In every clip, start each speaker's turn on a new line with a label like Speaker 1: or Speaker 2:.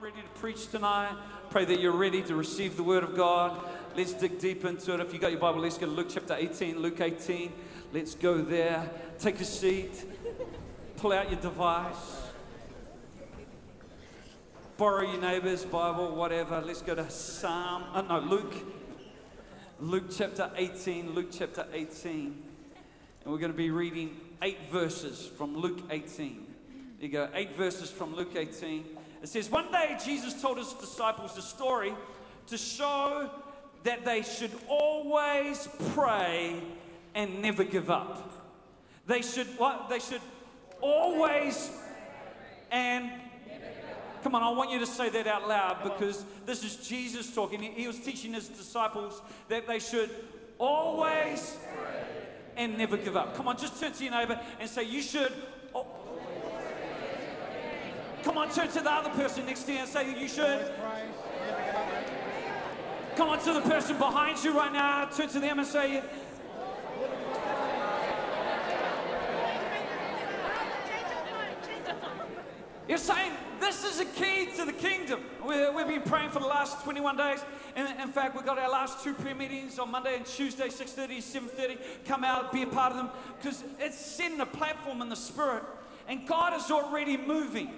Speaker 1: ready to preach tonight. Pray that you're ready to receive the word of God. Let's dig deep into it. If you got your Bible, let's go to Luke chapter 18. Luke 18. Let's go there. Take a seat. Pull out your device. Borrow your neighbor's Bible, whatever. Let's go to Psalm. Oh, no, Luke. Luke chapter 18. Luke chapter 18. And we're going to be reading eight verses from Luke 18. There you go. Eight verses from Luke 18. It says, One day Jesus told his disciples a story to show that they should always pray and never give up. They should what? They should always and come on, I want you to say that out loud because this is Jesus talking. He was teaching his disciples that they should always and never give up. Come on, just turn to your neighbor and say, You should. Come on, turn to the other person next to you and say, You should. Come on to the person behind you right now. Turn to them and say, You're saying this is a key to the kingdom. we have been praying for the last 21 days. And in fact, we've got our last two prayer meetings on Monday and Tuesday, 6.30, 7.30. Come out, be a part of them. Because it's setting a platform in the spirit. And God is already moving.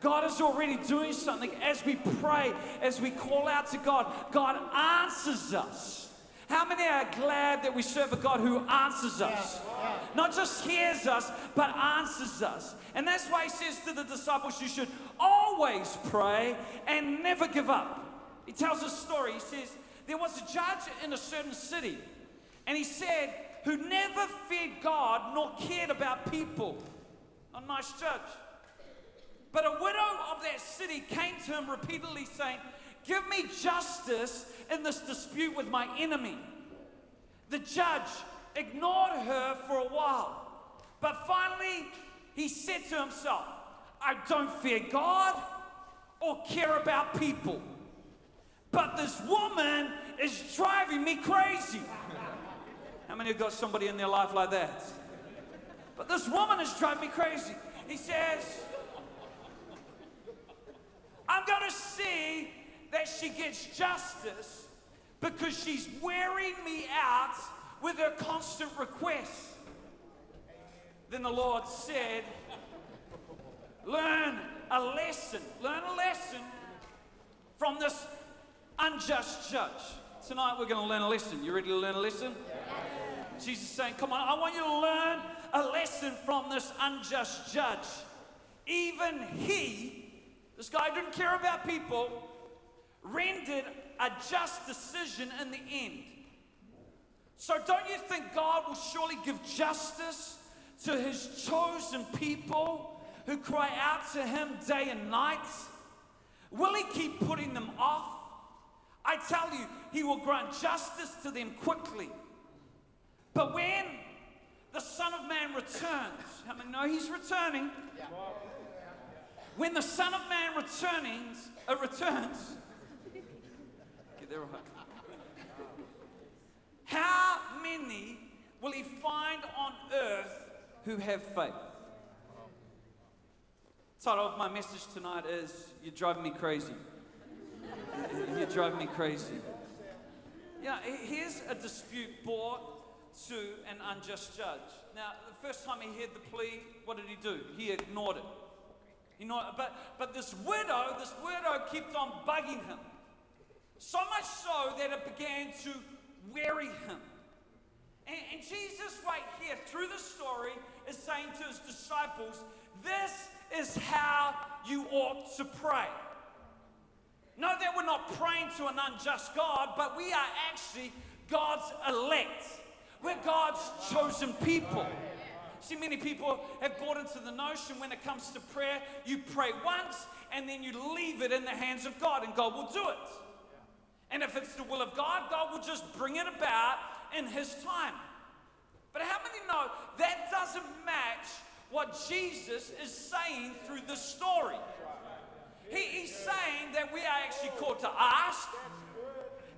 Speaker 1: God is already doing something as we pray, as we call out to God. God answers us. How many are glad that we serve a God who answers us? Yeah, yeah. Not just hears us, but answers us. And that's why he says to the disciples, You should always pray and never give up. He tells a story. He says, There was a judge in a certain city, and he said, Who never feared God nor cared about people. A nice judge. But a widow of that city came to him repeatedly saying, Give me justice in this dispute with my enemy. The judge ignored her for a while, but finally he said to himself, I don't fear God or care about people, but this woman is driving me crazy. How many have got somebody in their life like that? But this woman is driving me crazy. He says, I'm going to see that she gets justice because she's wearing me out with her constant requests. Then the Lord said, Learn a lesson, learn a lesson from this unjust judge. Tonight we're going to learn a lesson. You ready to learn a lesson? Yes. Jesus is saying, Come on, I want you to learn a lesson from this unjust judge. Even he, this guy didn't care about people, rendered a just decision in the end. So, don't you think God will surely give justice to his chosen people who cry out to him day and night? Will he keep putting them off? I tell you, he will grant justice to them quickly. But when the Son of Man returns, how many know he's returning? When the Son of Man returns, uh, returns, right. How many will he find on earth who have faith? Title of my message tonight is You're Driving Me Crazy. You're driving me crazy. Yeah, here's a dispute brought to an unjust judge. Now, the first time he heard the plea, what did he do? He ignored it. He know. But, but this widow, this widow kept on bugging him. So much so that it began to weary him. And, and Jesus, right here, through the story, is saying to his disciples, This is how you ought to pray. No, that we're not praying to an unjust God, but we are actually God's elect. We're God's chosen people. See, many people have bought into the notion when it comes to prayer, you pray once and then you leave it in the hands of God, and God will do it. And if it's the will of God, God will just bring it about in His time. But how many know that doesn't match what Jesus is saying through the story? He, he's saying that we are actually called to ask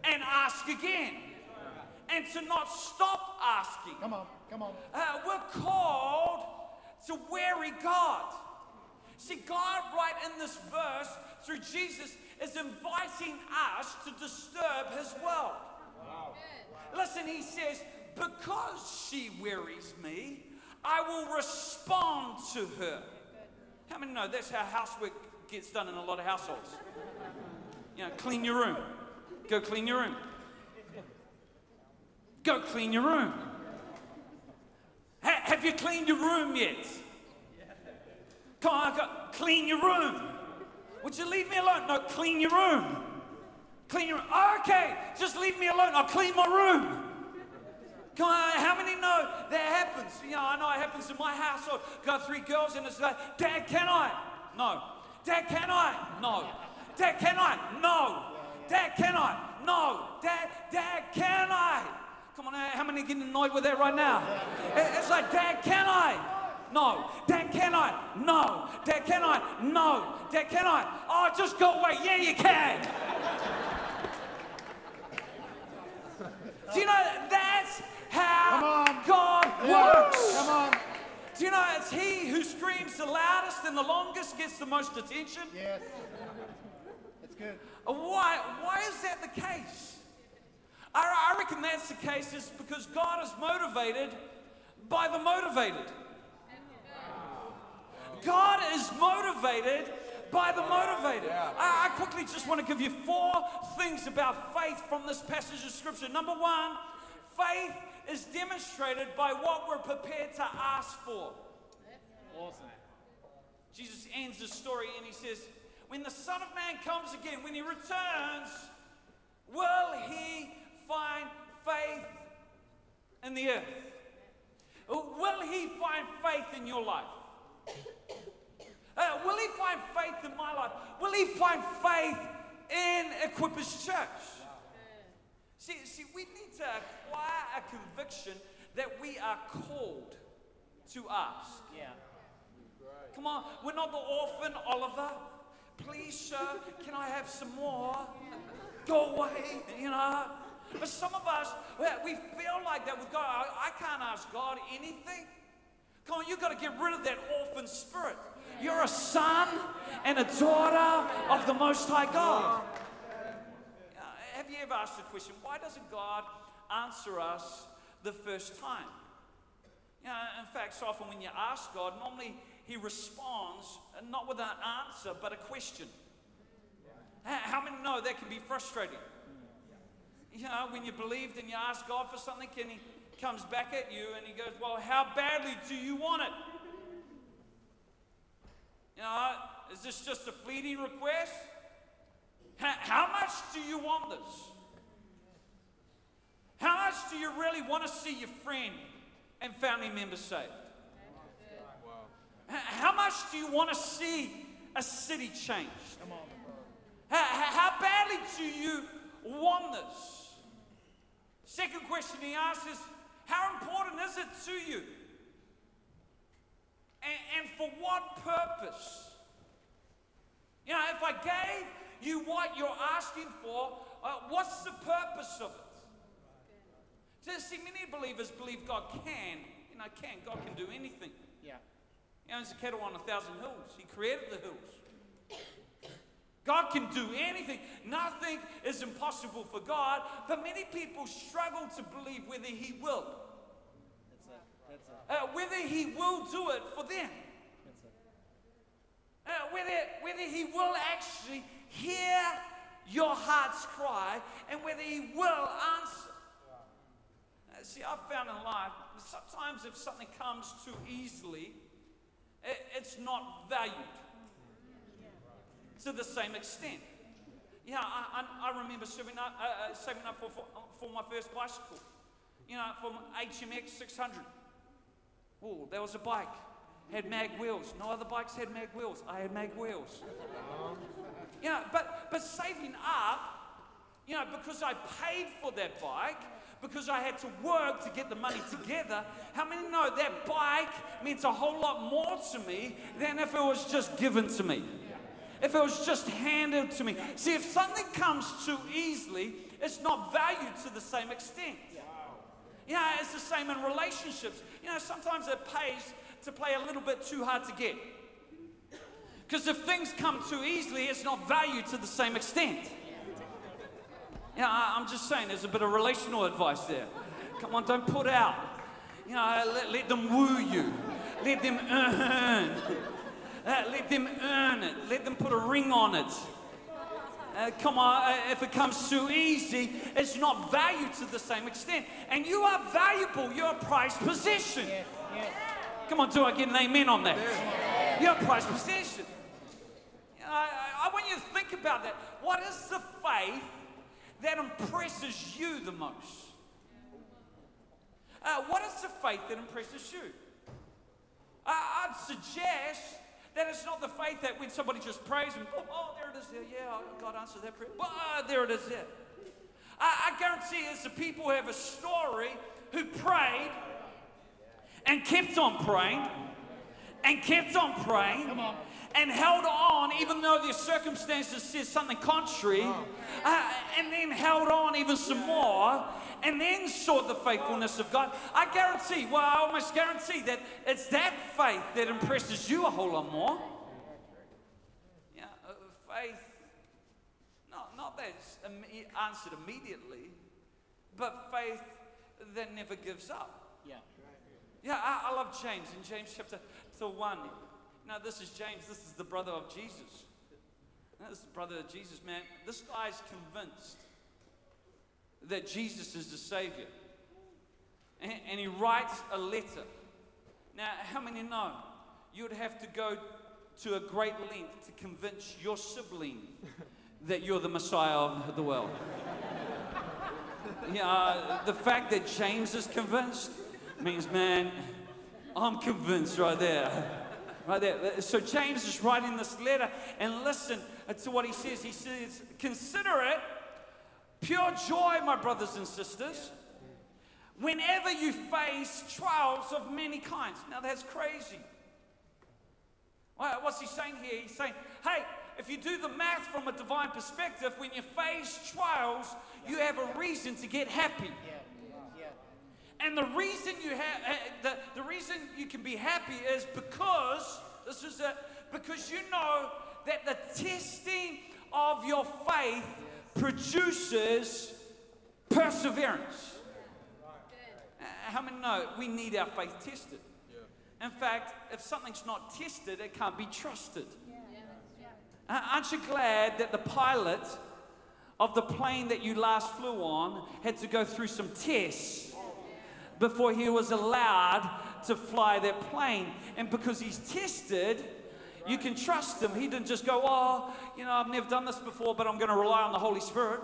Speaker 1: and ask again and to not stop asking.
Speaker 2: Come on, come on.
Speaker 1: Uh, we're called to weary God. See, God, right in this verse, through Jesus is inviting us to disturb his world. Listen, he says, because she wearies me, I will respond to her. How many know that's how housework gets done in a lot of households? You know, clean your room. Go clean your room. Go clean your room. Ha- have you cleaned your room yet? Come on, go, clean your room. Would you leave me alone? No, clean your room. Clean your room. Okay, just leave me alone. I'll clean my room. Come on, how many know that happens? You know, I know it happens in my household. Got three girls and it's like, Dad, can I? No. Dad, can I? No. Dad, can I? No. Dad, can I? No. Dad, Dad, can I? Come on, how many getting annoyed with that right now? It's like, Dad, can I? No. Dad, can I? No. Dad, can I? No. Dad, can I? Oh, just go away. Yeah, you can. Do you know that's how God works?
Speaker 2: Come on.
Speaker 1: Do you know it's He who screams the loudest and the longest gets the most attention?
Speaker 2: Yes. That's good.
Speaker 1: Why, why is that the case? I, I reckon that's the case is because God is motivated by the motivated. God is motivated by the motivated. I, I quickly just want to give you four things about faith from this passage of scripture. Number one, faith is demonstrated by what we're prepared to ask for.
Speaker 2: Awesome.
Speaker 1: Jesus ends the story and he says, When the Son of Man comes again, when he returns, will he find faith in the earth? Will he find faith in your life? Uh, will he find faith in my life? Will he find faith in Equippers Church? See, see, we need to acquire a conviction that we are called to ask.
Speaker 2: Yeah.
Speaker 1: Come on, we're not the orphan Oliver. Please, sir, can I have some more? Go away, you know. But some of us, we feel like that with God. I, I can't ask God anything. Come on, you've got to get rid of that orphan spirit. You're a son and a daughter of the Most High God. Uh, have you ever asked the question, why doesn't God answer us the first time? You know, in fact, so often when you ask God, normally He responds not with an answer, but a question. How many know that can be frustrating? You know, when you believed and you ask God for something, and He comes back at you and He goes, Well, how badly do you want it? You know, is this just a fleeting request? How, how much do you want this? How much do you really want to see your friend and family member saved? How much do you want to see a city changed? How, how how badly do you want this? Second question he asks is, how important is it to you? And, and for what purpose? You know, if I gave you what you're asking for, uh, what's the purpose of it? So, see, many believers believe God can, you know, can. God can do anything.
Speaker 2: Yeah.
Speaker 1: He owns a cattle on a thousand hills. He created the hills. God can do anything. Nothing is impossible for God, but many people struggle to believe whether He will. Uh, whether He will do it for them. Uh, whether, whether He will actually hear your heart's cry and whether He will answer. Uh, see, I've found in life, sometimes if something comes too easily, it, it's not valued to the same extent. Yeah, I, I, I remember saving up, uh, uh, saving up for, for, for my first bicycle. You know, from HMX 600. Oh, that was a bike. Had mag wheels. No other bikes had mag wheels. I had mag wheels. Know, but, but saving up, you know, because I paid for that bike, because I had to work to get the money together, how many know that bike means a whole lot more to me than if it was just given to me? If it was just handed to me. See, if something comes too easily, it's not valued to the same extent. You know, it's the same in relationships. You know, sometimes it pays to play a little bit too hard to get. Because if things come too easily, it's not valued to the same extent. Yeah, I- I'm just saying, there's a bit of relational advice there. Come on, don't put out. You know, let, let them woo you. Let them earn. Uh, let them earn it. Let them put a ring on it. Uh, come on, uh, if it comes too easy, it's not valued to the same extent. And you are valuable. You're a prized possession.
Speaker 2: Yes, yes.
Speaker 1: Come on, do I get an amen on that? You're a prized possession. I, I, I want you to think about that. What is the faith that impresses you the most? Uh, what is the faith that impresses you? I, I'd suggest that it's not the faith that when somebody just prays and, oh, oh, there it is there. Yeah, God answered that prayer. Uh, there it is there. I, I guarantee it's the people who have a story who prayed and kept on praying and kept on praying and held on even though their circumstances said something contrary uh, and then held on even some more and then saw the faithfulness of God. I guarantee, well, I almost guarantee that it's that faith that impresses you a whole lot more. Yeah, uh, faith, not, not that it's imme- answered immediately, but faith that never gives up.
Speaker 2: Yeah.
Speaker 1: Yeah, I, I love James in James chapter 1. Now, this is James, this is the brother of Jesus. This is the brother of Jesus, man. This guy's convinced that Jesus is the Savior. And, and he writes a letter. Now, how many know you would have to go to a great length to convince your sibling that you're the Messiah of the world? Yeah, uh, the fact that James is convinced means, man, I'm convinced right there. Right there. So James is writing this letter, and listen uh, to what he says. He says, Consider it pure joy, my brothers and sisters, whenever you face trials of many kinds. Now that's crazy. What's he saying here? He's saying, hey, if you do the math from a divine perspective, when you face trials, you have a reason to get happy.
Speaker 2: Yeah. Yeah.
Speaker 1: And the reason you have uh, the, the reason you can be happy is because this is it because you know that the testing of your faith produces perseverance. Uh, How many know we need our faith tested? In fact, if something's not tested, it can't be trusted. Uh, Aren't you glad that the pilot of the plane that you last flew on had to go through some tests before he was allowed to fly that plane? And because he's tested, you can trust him. He didn't just go, Oh, you know, I've never done this before, but I'm going to rely on the Holy Spirit.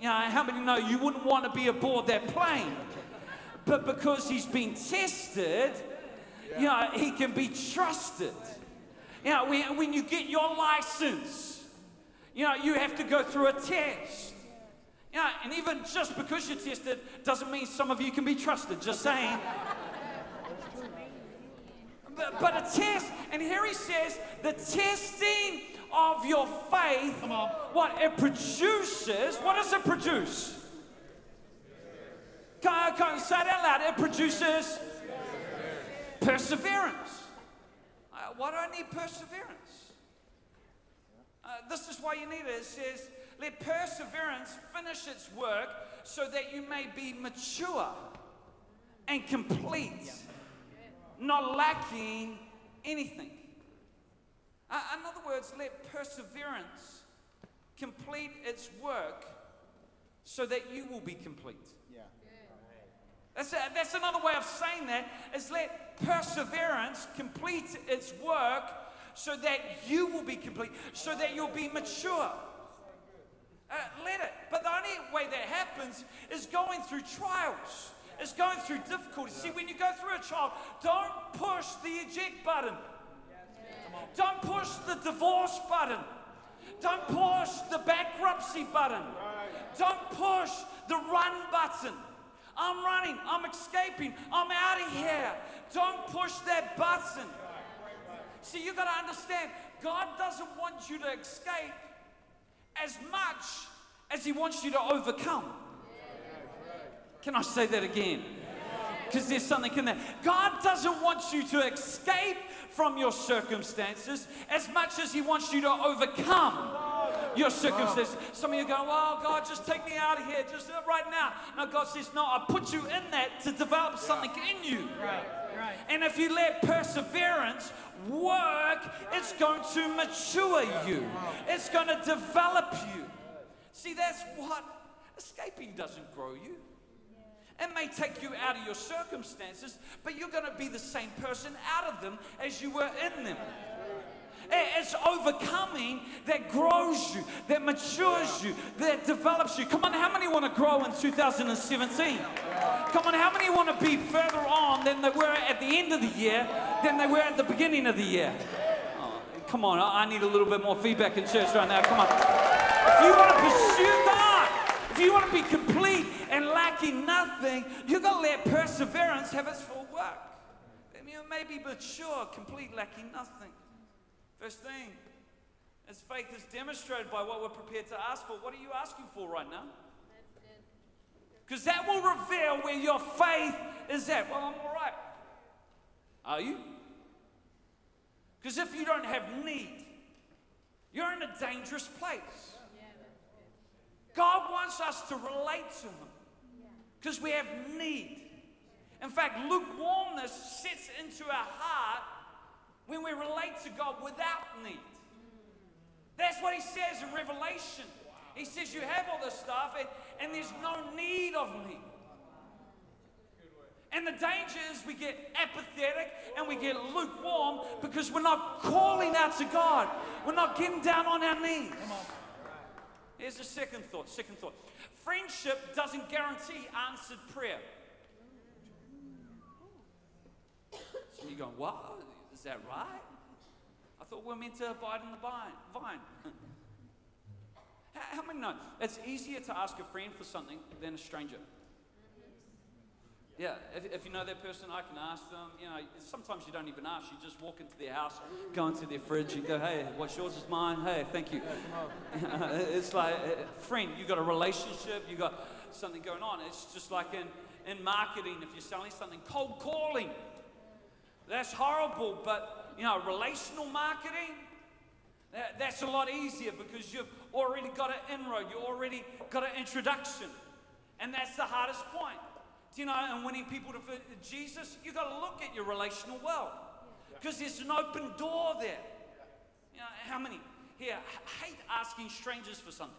Speaker 1: You know, how many know you wouldn't want to be aboard that plane? But because he's been tested, you know, he can be trusted. You know, when, when you get your license, you know, you have to go through a test. Know, and even just because you're tested doesn't mean some of you can be trusted. Just saying. But, but a test, and here he says, the testing of your faith, what it produces, what does it produce? On, come say it out loud. It produces perseverance. Uh, why do I need perseverance? Uh, this is why you need it. It says, let perseverance finish its work so that you may be mature and complete, not lacking anything. Uh, in other words, let perseverance complete its work so that you will be complete.
Speaker 2: Yeah.
Speaker 1: That's, a, that's another way of saying that is let perseverance complete its work so that you will be complete, so that you'll be mature. Uh, let it. But the only way that happens is going through trials, is going through difficulties. See, when you go through a trial, don't push the eject button. Don't push the divorce button. Don't push the bankruptcy button. Don't push the run button. I'm running. I'm escaping. I'm out of here. Don't push that button. See, you've got to understand, God doesn't want you to escape as much as He wants you to overcome. Can I say that again? because there's something in there. God doesn't want you to escape from your circumstances as much as He wants you to overcome your circumstances. Some of you go, well, God, just take me out of here, just right now. No, God says, no, I put you in that to develop something in you.
Speaker 2: Right,
Speaker 1: And if you let perseverance work, it's going to mature you, it's going to develop you. See, that's what escaping doesn't grow you. It may take you out of your circumstances, but you're going to be the same person out of them as you were in them. It's overcoming that grows you, that matures you, that develops you. Come on, how many want to grow in 2017? Come on, how many want to be further on than they were at the end of the year than they were at the beginning of the year? Oh, come on, I need a little bit more feedback in church right now. Come on. If you want to pursue God, if you want to be complete and lacking nothing, you've got to let perseverance have its full work. I you may be mature, complete, lacking nothing. First thing, as faith is demonstrated by what we're prepared to ask for, what are you asking for right now? Because that will reveal where your faith is at. Well, I'm all right. Are you? Because if you don't have need, you're in a dangerous place. God wants us to relate to Him because we have need. In fact, lukewarmness sits into our heart when we relate to God without need. That's what he says in Revelation. He says, You have all this stuff, and, and there's no need of me. And the danger is we get apathetic and we get lukewarm because we're not calling out to God. We're not getting down on our knees. Here's a second thought. Second thought. Friendship doesn't guarantee answered prayer. So you're going, what? Is that right? I thought we are meant to abide in the vine. How many know it's easier to ask a friend for something than a stranger? Yeah, if, if, you know that person, I can ask them. You know, sometimes you don't even ask. You just walk into their house, go into their fridge, and go, "Hey, what's yours is mine. Hey, thank you." it's like, uh, friend, you got a relationship. You got something going on. It's just like in in marketing, if you're selling something, cold calling. That's horrible, but you know, relational marketing, that, that's a lot easier because you've already got an inroad, you already got an introduction. And that's the hardest point. Do you know, and winning people to Jesus, you've got to look at your relational world because there's an open door there. You know, how many here hate asking strangers for something?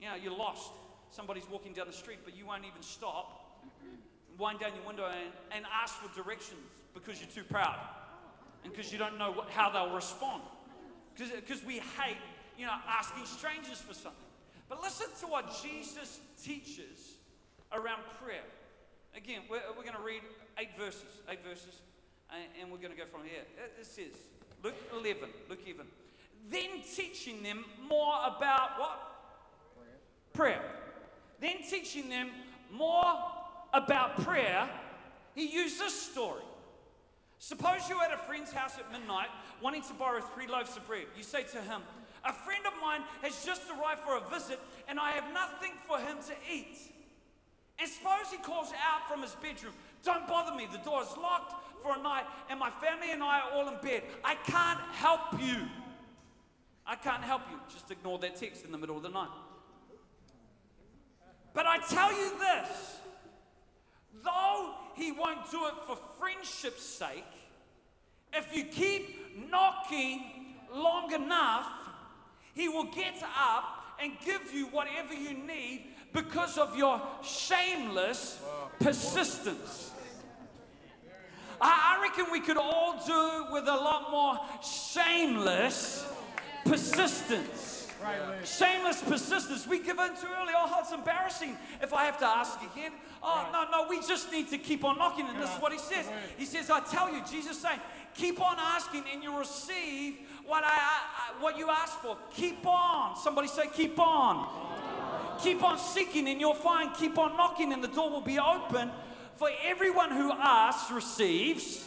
Speaker 1: You know, you're lost. Somebody's walking down the street, but you won't even stop, wind down your window, and, and ask for directions because you're too proud and because you don't know what, how they'll respond. Because we hate, you know, asking strangers for something. But listen to what Jesus teaches around prayer. Again, we're, we're going to read eight verses, eight verses, and, and we're going to go from here. Uh, it says, Luke 11, Luke 11. Then teaching them more about what? Prayer. prayer. Then teaching them more about prayer, he used this story. Suppose you're at a friend's house at midnight wanting to borrow three loaves of bread. You say to him, A friend of mine has just arrived for a visit and I have nothing for him to eat. And suppose he calls out from his bedroom, Don't bother me, the door is locked for a night and my family and I are all in bed. I can't help you. I can't help you. Just ignore that text in the middle of the night. But I tell you this though he won't do it for friendship's sake, if you keep knocking long enough, he will get up and give you whatever you need because of your shameless persistence. I, reckon we could all do with a lot more shameless persistence. Shameless persistence. We give in too early. Oh, it's embarrassing if I have to ask again. Oh, no, no, we just need to keep on knocking. And this is what he says. He says, I tell you, Jesus saying, keep on asking and you'll receive what, I, I what you ask for. Keep on. Somebody say, keep on. Keep on seeking and you'll find. Keep on knocking and the door will be open. For everyone who asks receives,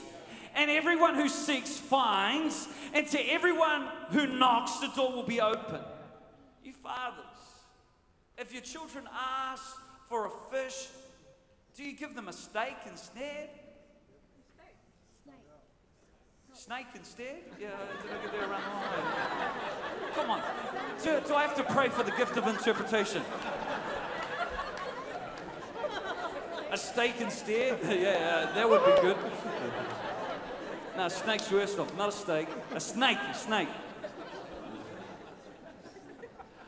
Speaker 1: and everyone who seeks finds, and to everyone who knocks, the door will be open. Fathers, if your children ask for a fish, Do you give them a steak instead? Snake instead? Yeah, did I get there around the? Come on. Do, do I have to pray for the gift of interpretation? A steak instead? yeah, that would be good. No, snake's worst off. Not a steak. A snake, a snake.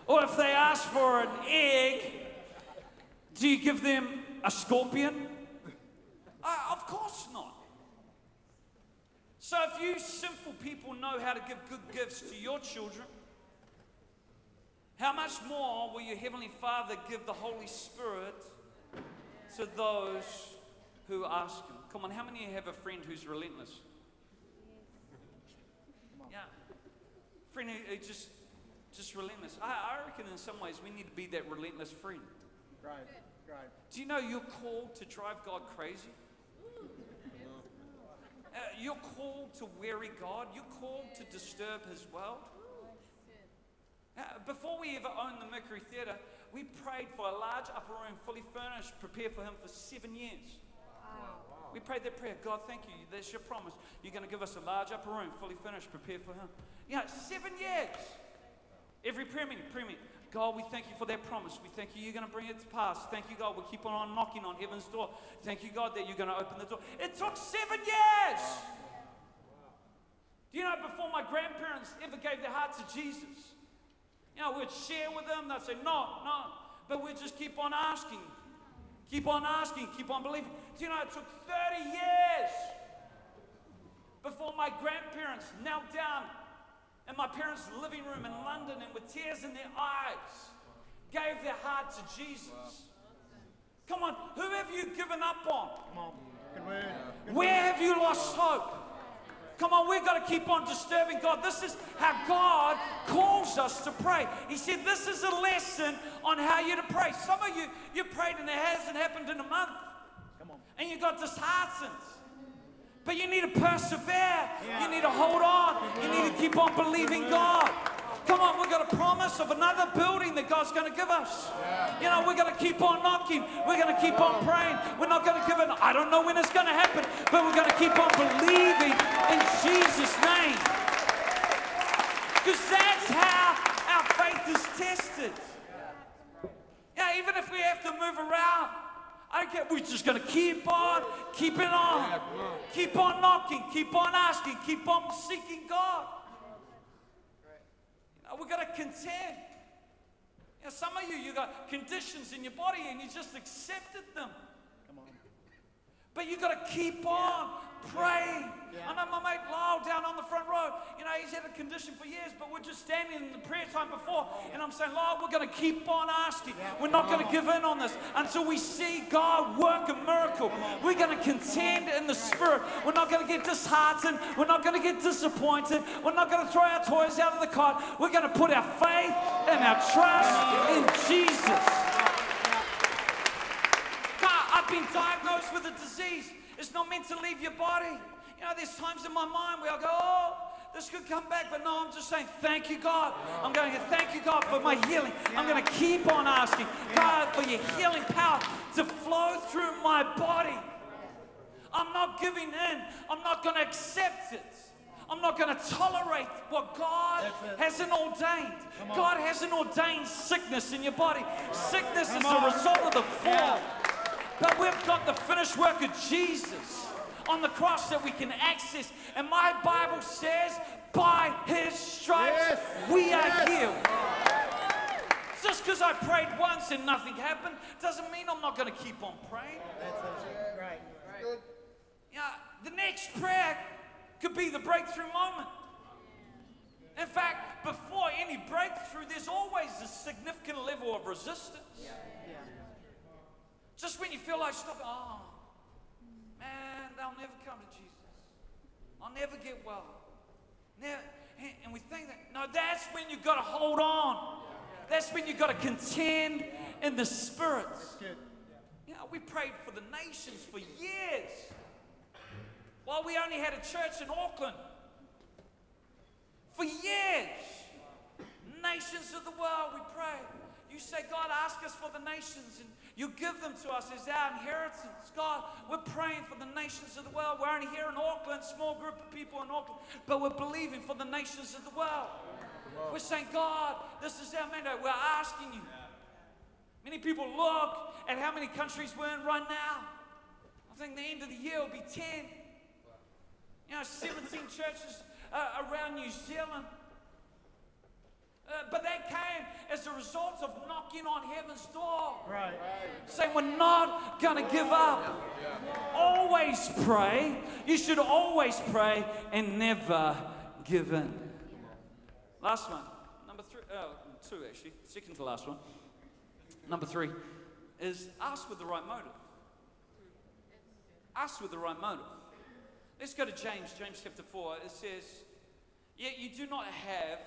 Speaker 1: Or if they ask for an egg, do you give them a scorpion? Uh, of course not. So if you sinful people know how to give good gifts to your children, how much more will your Heavenly Father give the Holy Spirit to those who ask Him? Come on, how many of you have a friend who's relentless? Yeah. Friend who, who just just relentless. I, I reckon in some ways we need to be that relentless friend.
Speaker 2: Right, right.
Speaker 1: Do you know you're called to drive God crazy? Uh, you're called to weary God. You're called to disturb His world. Uh, before we ever owned the Mercury Theatre, we prayed for a large upper room, fully furnished, prepared for Him for seven years. We prayed that prayer. God, thank you. That's your promise. You're going to give us a large upper room, fully furnished, prepared for Him. You know, seven years. Every prayer meeting, prayer meeting. God, we thank you for that promise. We thank you you're going to bring it to pass. Thank you, God, we'll keep on knocking on heaven's door. Thank you, God, that you're going to open the door. It took seven years. Do you know, before my grandparents ever gave their heart to Jesus, you know, we'd share with them. They'd say, no, no. But we'd just keep on asking, keep on asking, keep on believing. Do you know, it took 30 years before my grandparents knelt down in my parents' living room in London and with tears in their eyes gave their heart to Jesus. Come on, who have you given up on?
Speaker 2: Come on. Good word. Good
Speaker 1: Where have you lost hope? Come on, we've got to keep on disturbing God. This is how God calls us to pray. He said, This is a lesson on how you to pray. Some of you, you prayed and it hasn't happened in a month.
Speaker 2: Come on.
Speaker 1: And you got disheartened. But you need to persevere. You need to hold on. You need to keep on believing God. Come on, we've got a promise of another building that God's going to give us. You know, we're going to keep on knocking. We're going to keep on praying. We're not going to give it. I don't know when it's going to happen, but we're going to keep on believing in Jesus' name. Because that's how our faith is tested. Yeah, even if we have to move around, I don't. We're just going to keep on keeping on. Keep on knocking. Keep on asking. Keep on seeking God. You know, we've got to contend. You know, some of you, you got conditions in your body and you just accepted them.
Speaker 2: Come on.
Speaker 1: But you got to keep on praying.
Speaker 2: Yeah.
Speaker 1: I know my mate Lyle down on he's had a condition for years, but we're just standing in the prayer time before, and I'm saying, Lord, we're going to keep on asking. We're not going to give in on this until we see God work a miracle. We're going to contend in the spirit. We're not going to get disheartened. We're not going to get disappointed. We're not going to throw our toys out of the cart. We're going to put our faith and our trust in Jesus. God, I've been diagnosed with a disease. It's not meant to leave your body. You know, there's times in my mind where I go, oh, this could come back, but no, I'm just saying, thank you, God. I'm going to thank you, God, for my healing. I'm going to keep on asking, God, for your healing power to flow through my body. I'm not giving in. I'm not going to accept it. I'm not going to tolerate what God hasn't ordained. God hasn't ordained sickness in your body. Sickness is
Speaker 2: Come
Speaker 1: a result of the fall.
Speaker 2: Yeah.
Speaker 1: But we've got the finished work of Jesus on the cross that we can access. And my Bible says, by his stripes,
Speaker 2: Yes.
Speaker 1: we are
Speaker 2: Yes.
Speaker 1: healed. Just because I prayed once and nothing happened doesn't mean I'm not going to keep on praying.
Speaker 2: That's it. Right. Right.
Speaker 1: Yeah, the next prayer could be the breakthrough moment. In fact, before any breakthrough, there's always a significant level of resistance.
Speaker 2: Yeah.
Speaker 1: Just when you feel like stop, oh, ah, man, they'll never come to Jesus. I'll never get well. Never, and- we think that, no, that's when you've got to hold on. That's when you've got to contend in the spirit. You know, we prayed for the nations for years. While we only had a church in Auckland. For years. Nations of the world, we prayed. You say, God, ask us for the nations, and you give them to us as our inheritance. God, we're praying for the nations of the world. We're only here in Auckland, small group of people in Auckland, but we're believing for the nations of the world. We're saying, God, this is our mandate. We're asking you. Many people look at how many countries we're in right now. I think the end of the year will be 10. You know, 17 churches uh, around New Zealand. Uh, but that came of knocking on heaven's door.
Speaker 2: Right.
Speaker 1: Saying, We're not going to give up. Always pray. You should always pray and never give in. Last one. Number three. Uh, two, actually. Second to last one. Number three is ask with the right motive. Ask with the right motive. Let's go to James, James chapter 4. It says, Yet you do not have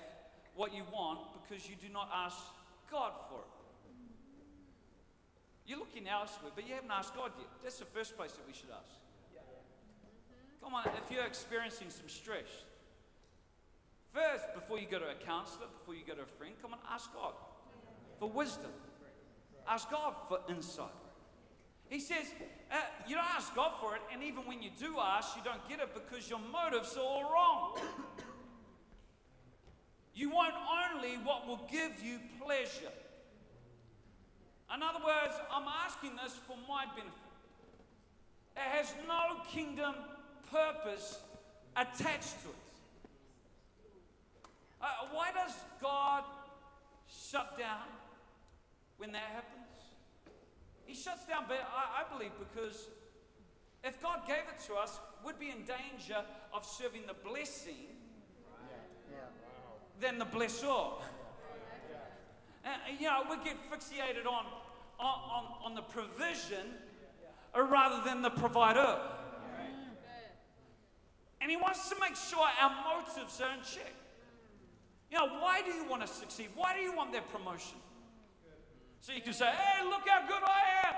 Speaker 1: what you want because you do not ask God for it. You're looking elsewhere, but you haven't asked God yet. That's the first place that we should ask. Come on, if you're experiencing some stress, first, before you go to a counselor, before you go to a friend, come on, ask God for wisdom. Ask God for insight. He says, uh, you don't ask God for it, and even when you do ask, you don't get it because your motives are all wrong. You want only what will give you pleasure. In other words, I'm asking this for my benefit. It has no kingdom purpose attached to it. Uh, why does God shut down when that happens? He shuts down, but I, I believe because if God gave it to us, we'd be in danger of serving the blessing than the blessor. Uh, you know, we get fixated on, on, on, the provision rather than the provider. And he wants to make sure our motives are in check. You know, why do you want to succeed? Why do you want that promotion? So you can say, hey, look how good I am.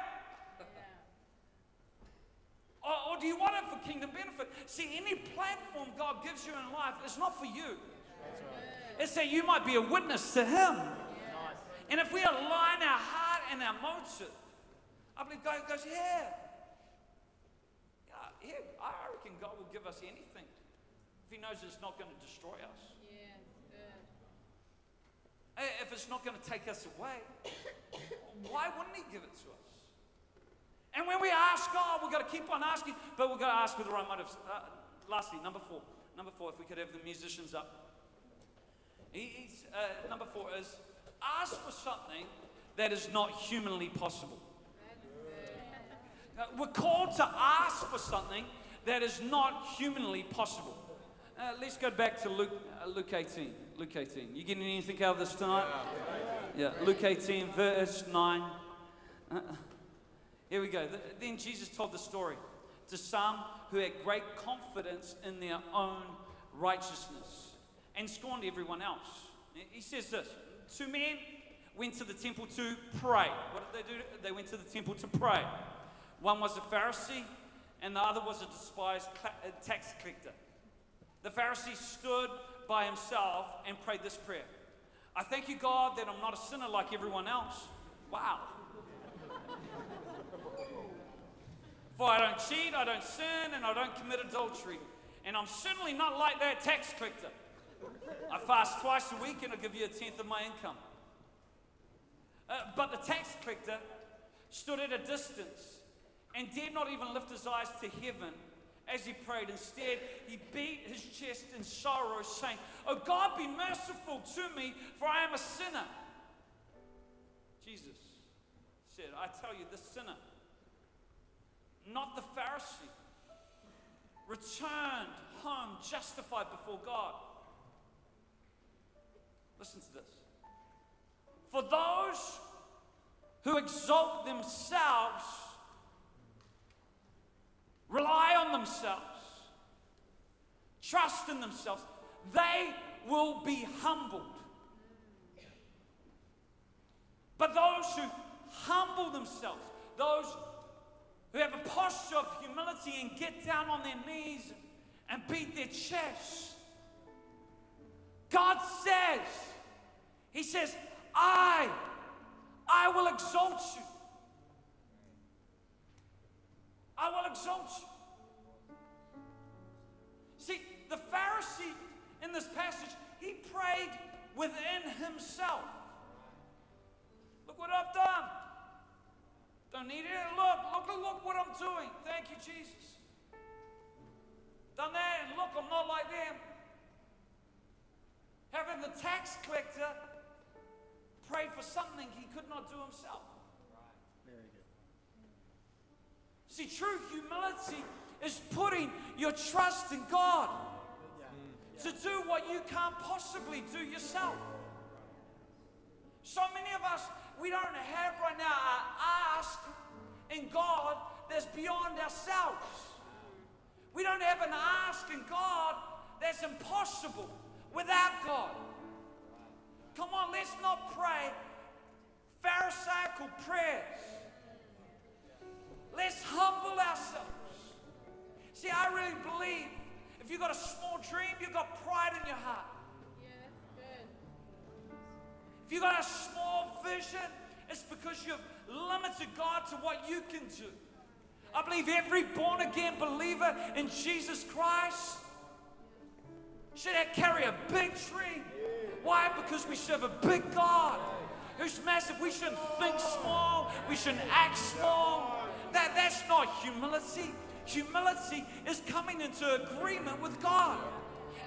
Speaker 1: Or, or, do you want it for kingdom benefit? See, any platform God gives you in life is not for you. It's that you might be a witness to Him. And if we align our heart and our motive, I believe God goes, yeah. Yeah, I reckon God will give us anything if He knows it's not going to destroy us. If it's not going to take us away, why wouldn't He give it to us? And when we ask God, we've got to keep on asking, but we've got to ask with the right motives. Uh, lastly, number four. Number four, if we could have the musicians up. He's, uh, number four is ask for something that is not humanly possible. Uh, we're called to ask for something that is not humanly possible. Uh, let's go back to Luke, uh, Luke 18. Luke 18. You getting anything out of this tonight? Yeah. Luke 18, verse 9. Uh, here we go. Then Jesus told the story to some who had great confidence in their own righteousness and scorned everyone else. He says this Two men went to the temple to pray. What did they do? They went to the temple to pray. One was a Pharisee, and the other was a despised uh, tax collector. The Pharisee stood by himself and prayed this prayer I thank you, God, that I'm not a sinner like everyone else. Wow. For I don't cheat, I don't sin, and I don't commit adultery. And I'm certainly not like that tax collector. I fast twice a week and I'll give you a tenth of my income. Uh, but the tax collector stood at a distance and dared not even lift his eyes to heaven as he prayed. Instead, he beat his chest in sorrow, saying, Oh God, be merciful to me, for I am a sinner. Jesus said, I tell you, the sinner, not the Pharisee, returned home justified before God. Listen to this. For those who exalt themselves, rely on themselves, trust in themselves, they will be humbled. But those who humble themselves, those who have a posture of humility and get down on their knees and beat their chest, God says, He says, I I will exalt you. I will exalt you. See, the Pharisee in this passage, he prayed within himself. Look what I've done. Don't need it. Look, look, look what I'm doing. Thank you, Jesus. Done that, and look, I'm not like them. Having the tax collector pray for something he could not do himself. See, true humility is putting your trust in God to do what you can't possibly do yourself. So many of us, we don't have right now our ask in God that's beyond ourselves. We don't have an ask in God that's impossible without God. Come on, let's not pray Pharisaical prayers. Let's humble ourselves. See, I really believe if you've got a small dream, you've got pride in your heart. If you've got a small vision, it's because you've limited God to what you can do. I believe every born again believer in Jesus Christ should carry a big dream. Why? Because we serve a big God who's massive. We shouldn't think small, we shouldn't act small. That, that's not humility. Humility is coming into agreement with God.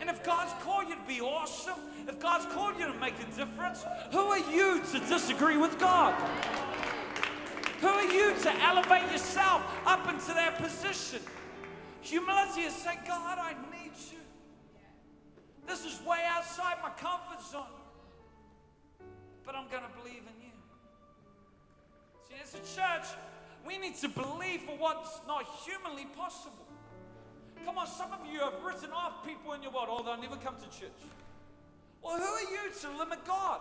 Speaker 1: And if God's called you to be awesome, if God's called you to make a difference, who are you to disagree with God? Who are you to elevate yourself up into that position? Humility is saying, God, I need you. This is way outside my comfort zone. But I'm going to believe in you. See, as a church, we need to believe for what's not humanly possible. Come on, some of you have written off people in your world, oh, they'll never come to church. Well, who are you to limit God?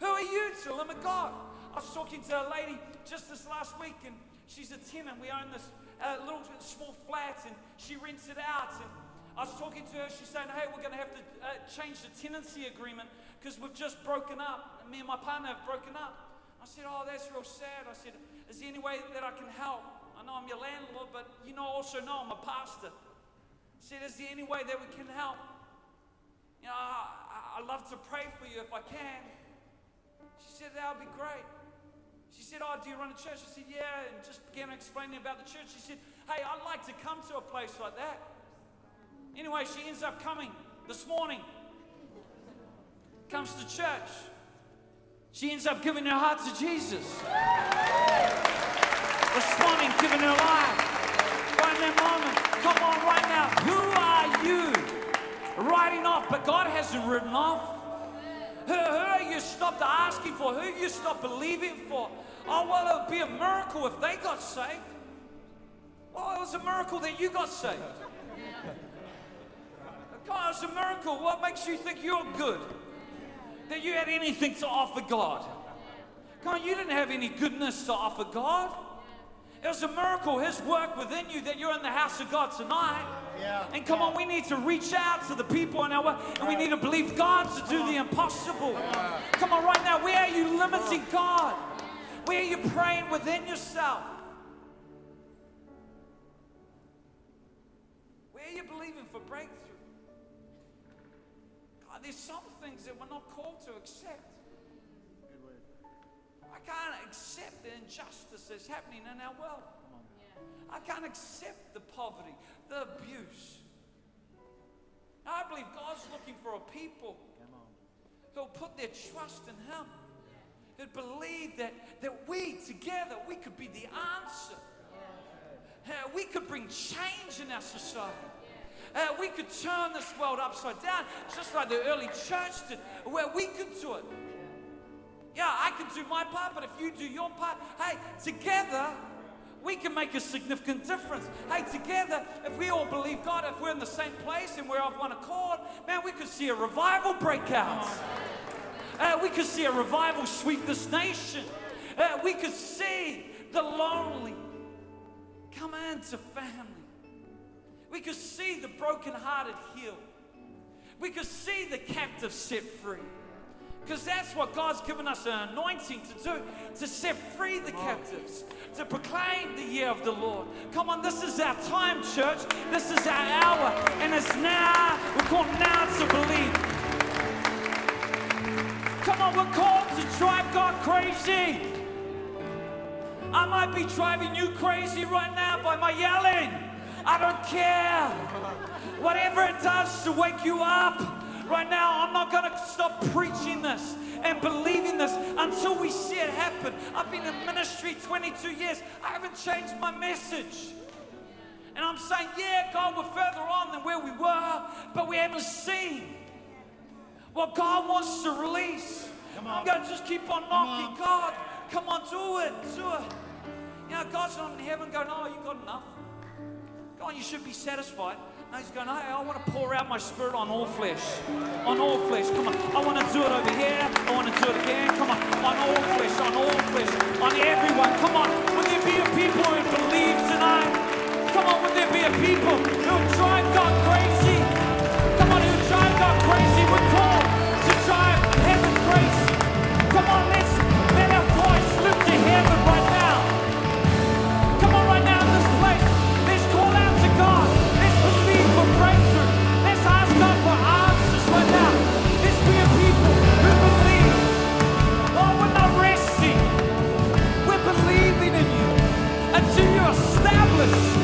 Speaker 1: Who are you to limit God? I was talking to a lady just this last week, and she's a tenant. We own this uh, little small flat, and she rents it out. And I was talking to her. She's saying, "Hey, we're going to have to uh, change the tenancy agreement because we've just broken up. Me and my partner have broken up." I said, "Oh, that's real sad." I said, "Is there any way that I can help? I know I'm your landlord, but you know also know I'm a pastor." I said, "Is there any way that we can help? You know, I, I, I'd love to pray for you if I can." She said, "That would be great." She said, Oh, do you run a church? I said, Yeah, and just began explaining about the church. She said, Hey, I'd like to come to a place like that. Anyway, she ends up coming this morning. Comes to church. She ends up giving her heart to Jesus. Morning, giving her life. Right in that moment. Come on, right now. Who are you? Writing off, but God hasn't written off. Who, who are you stopped asking for? Who you stopped believing for? Oh, well, it would be a miracle if they got saved. Well, it was a miracle that you got saved. God, it's a miracle. What makes you think you're good? That you had anything to offer God? Come on, you didn't have any goodness to offer God. It was a miracle, His work within you, that you're in the house of God tonight.
Speaker 2: Yeah.
Speaker 1: And come on, we need to reach out to the people in our way, and we need to believe God to do the impossible. Come on, right now, where are you limiting God? Where are you praying within yourself? Where are you believing for breakthrough? God, there's some things that we're not called to accept. I can't accept the injustice that's happening in our world. I can't accept the poverty, the abuse. I believe God's looking for a people who'll put their trust in Him, that believe that, that we together, we could be the answer. Uh, we could bring change in our society. Uh, we could turn this world upside down, just like the early church did, where we could do it. Yeah, I can do my part, but if you do your part, hey, together, we can make a significant difference. Hey, together, if we all believe God, if we're in the same place and we're of one accord, man, we could see a revival break out. Uh, we could see a revival sweep this nation. Uh, we could see the lonely come into family. We could see the brokenhearted healed. We could see the captive set free. Because that's what God's given us an anointing to do, to set free the captives, to proclaim the year of the Lord. Come on, this is our time, church. This is our hour. And it's now, we're called now to believe. Come on, we're called to drive God crazy. I might be driving you crazy right now by my yelling. I don't care. Whatever it does to wake you up. Right now, I'm not going to stop preaching this and believing this until we see it happen. I've been in ministry 22 years. I haven't changed my message. And I'm saying, yeah, God, we're further on than where we were, but we haven't seen what God wants to release. I'm going to just keep on knocking. God, come on, do it, do it. You know, God's not in heaven going, oh, you got enough. You should be satisfied. No, he's going, hey, I want to pour out my spirit on all flesh. On all flesh. Come on. I want to do it over here. I want to do it again. Come on. On all flesh. On all flesh. On everyone. Come on. Would there be a people who believe tonight? Come on. Would there be a people who Thank you.